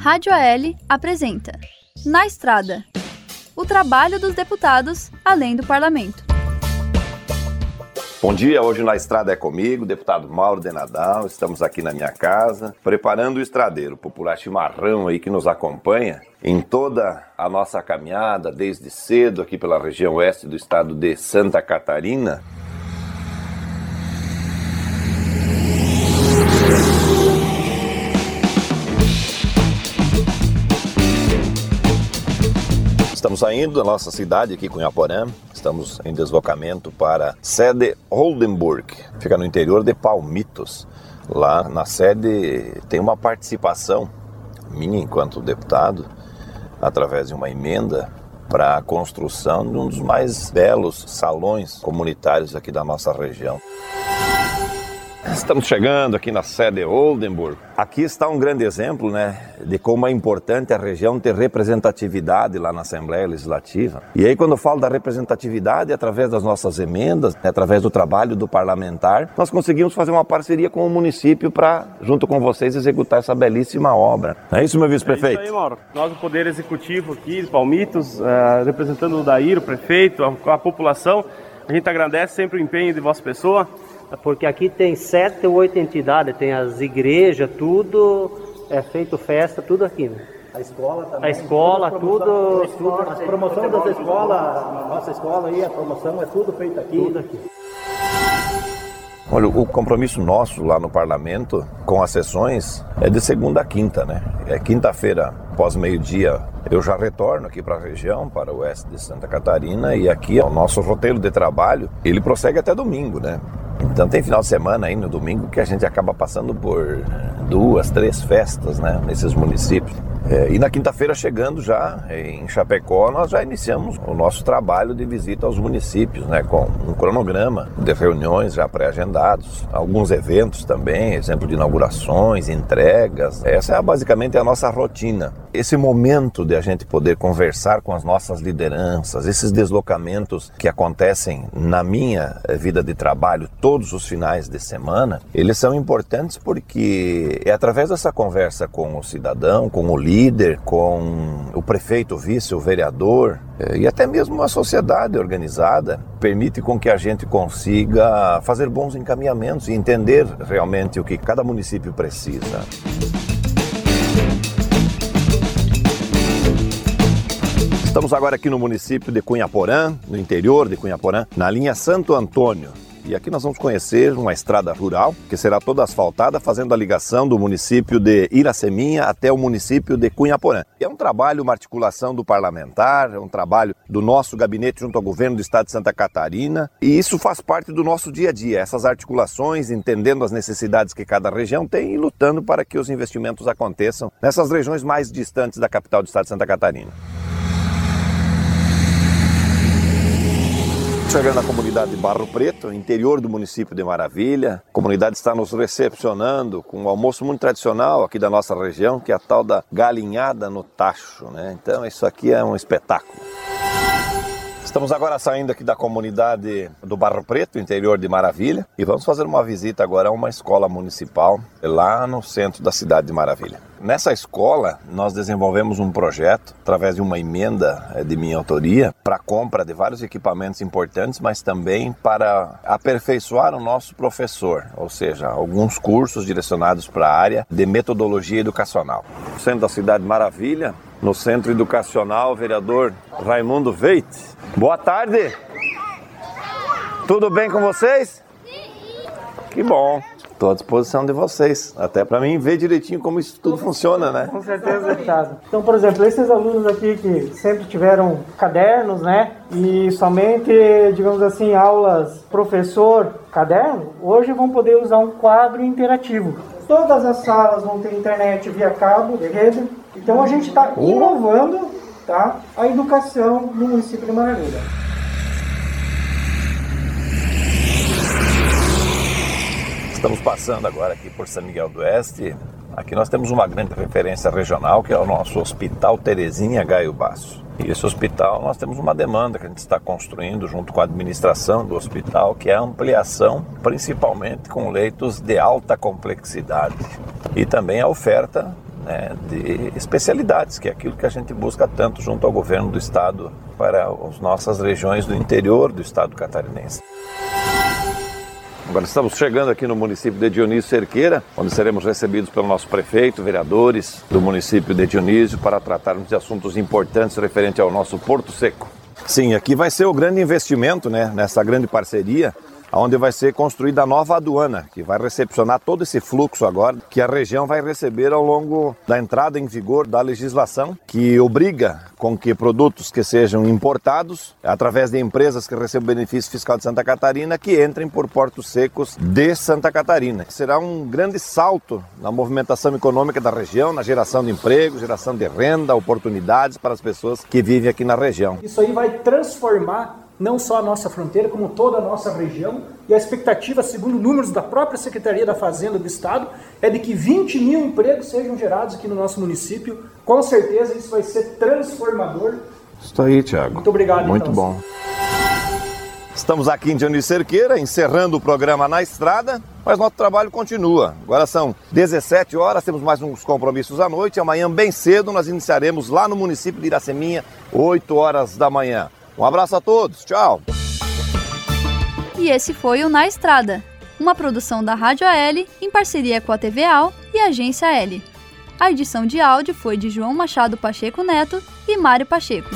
Rádio AL apresenta Na Estrada o trabalho dos deputados além do parlamento. Bom dia, hoje na estrada é comigo, deputado Mauro de Nadal. Estamos aqui na minha casa, preparando o estradeiro, popular chimarrão aí que nos acompanha em toda a nossa caminhada, desde cedo aqui pela região oeste do estado de Santa Catarina. Estamos saindo da nossa cidade aqui, Cunhaporã. Estamos em deslocamento para sede Oldenburg, fica no interior de Palmitos. Lá na sede tem uma participação minha enquanto deputado, através de uma emenda para a construção de um dos mais belos salões comunitários aqui da nossa região. Estamos chegando aqui na sede Oldenburg. Aqui está um grande exemplo né, de como é importante a região ter representatividade lá na Assembleia Legislativa. E aí, quando eu falo da representatividade, através das nossas emendas, né, através do trabalho do parlamentar, nós conseguimos fazer uma parceria com o município para, junto com vocês, executar essa belíssima obra. É isso, meu vice-prefeito? É isso aí, Mauro. Nós, o Poder Executivo aqui Palmitos, uh, representando o Daír, o prefeito, a, a população, a gente agradece sempre o empenho de vossa pessoa porque aqui tem sete ou oito entidades, tem as igrejas, tudo, é feito festa, tudo aqui, né? A escola também. A escola, tudo, tudo. A promoção das escolas, a nossa escola aí, a promoção é tudo feito aqui. Tudo aqui. Olha, o compromisso nosso lá no parlamento com as sessões é de segunda a quinta, né? É quinta-feira, pós meio-dia, eu já retorno aqui para a região, para o oeste de Santa Catarina, e aqui o nosso roteiro de trabalho, ele prossegue até domingo, né? Então tem final de semana aí no domingo que a gente acaba passando por duas, três festas né, nesses municípios. É, e na quinta-feira, chegando já em Chapecó, nós já iniciamos o nosso trabalho de visita aos municípios, né, com um cronograma de reuniões já pré-agendados, alguns eventos também, exemplo de inaugurações, entregas. Essa é basicamente a nossa rotina. Esse momento de a gente poder conversar com as nossas lideranças, esses deslocamentos que acontecem na minha vida de trabalho todos os finais de semana, eles são importantes porque é através dessa conversa com o cidadão, com o líder, com o prefeito, o vice, o vereador eh, e até mesmo a sociedade organizada, permite com que a gente consiga fazer bons encaminhamentos e entender realmente o que cada município precisa. Estamos agora aqui no município de Cunhaporã, no interior de Cunhaporã, na linha Santo Antônio. E aqui nós vamos conhecer uma estrada rural que será toda asfaltada, fazendo a ligação do município de Iraceminha até o município de Cunhaporã. É um trabalho, uma articulação do parlamentar, é um trabalho do nosso gabinete junto ao governo do estado de Santa Catarina. E isso faz parte do nosso dia a dia, essas articulações, entendendo as necessidades que cada região tem e lutando para que os investimentos aconteçam nessas regiões mais distantes da capital do estado de Santa Catarina. Chegando na comunidade de Barro Preto, interior do município de Maravilha. A comunidade está nos recepcionando com um almoço muito tradicional aqui da nossa região, que é a tal da galinhada no tacho. Né? Então, isso aqui é um espetáculo. Estamos agora saindo aqui da comunidade do Barro Preto, interior de Maravilha, e vamos fazer uma visita agora a uma escola municipal lá no centro da cidade de Maravilha. Nessa escola, nós desenvolvemos um projeto através de uma emenda eh, de minha autoria para compra de vários equipamentos importantes, mas também para aperfeiçoar o nosso professor, ou seja, alguns cursos direcionados para a área de metodologia educacional. No centro da cidade de Maravilha, no Centro Educacional, vereador Raimundo Veit. Boa tarde. Tudo bem com vocês? Que bom. Estou à disposição de vocês, até para mim ver direitinho como isso tudo funciona, né? Com certeza, deputado. Então, por exemplo, esses alunos aqui que sempre tiveram cadernos, né? E somente, digamos assim, aulas professor caderno, hoje vão poder usar um quadro interativo. Todas as salas vão ter internet via cabo de rede. Então a gente está inovando tá, a educação no município de Maravilha. Estamos passando agora aqui por São Miguel do Oeste. Aqui nós temos uma grande referência regional, que é o nosso Hospital Terezinha Gaio Basso. E esse hospital, nós temos uma demanda que a gente está construindo junto com a administração do hospital, que é a ampliação, principalmente com leitos de alta complexidade. E também a oferta né, de especialidades, que é aquilo que a gente busca tanto junto ao governo do estado para as nossas regiões do interior do estado catarinense. Agora estamos chegando aqui no município de Dionísio Cerqueira, onde seremos recebidos pelo nosso prefeito, vereadores do município de Dionísio para tratarmos de assuntos importantes referente ao nosso Porto Seco. Sim, aqui vai ser o grande investimento, né, nessa grande parceria onde vai ser construída a nova aduana, que vai recepcionar todo esse fluxo agora que a região vai receber ao longo da entrada em vigor da legislação que obriga com que produtos que sejam importados através de empresas que recebem benefício fiscal de Santa Catarina que entrem por portos secos de Santa Catarina. Será um grande salto na movimentação econômica da região, na geração de emprego, geração de renda, oportunidades para as pessoas que vivem aqui na região. Isso aí vai transformar não só a nossa fronteira, como toda a nossa região. E a expectativa, segundo números da própria Secretaria da Fazenda do Estado, é de que 20 mil empregos sejam gerados aqui no nosso município. Com certeza isso vai ser transformador. Isso aí, Tiago. Muito obrigado. Muito então. bom. Estamos aqui em Dionísio Cerqueira, encerrando o programa na estrada, mas nosso trabalho continua. Agora são 17 horas, temos mais uns compromissos à noite. Amanhã, bem cedo, nós iniciaremos lá no município de Iraceminha, 8 horas da manhã. Um abraço a todos, tchau! E esse foi o Na Estrada, uma produção da Rádio AL em parceria com a TV AL e a Agência L. A edição de áudio foi de João Machado Pacheco Neto e Mário Pacheco.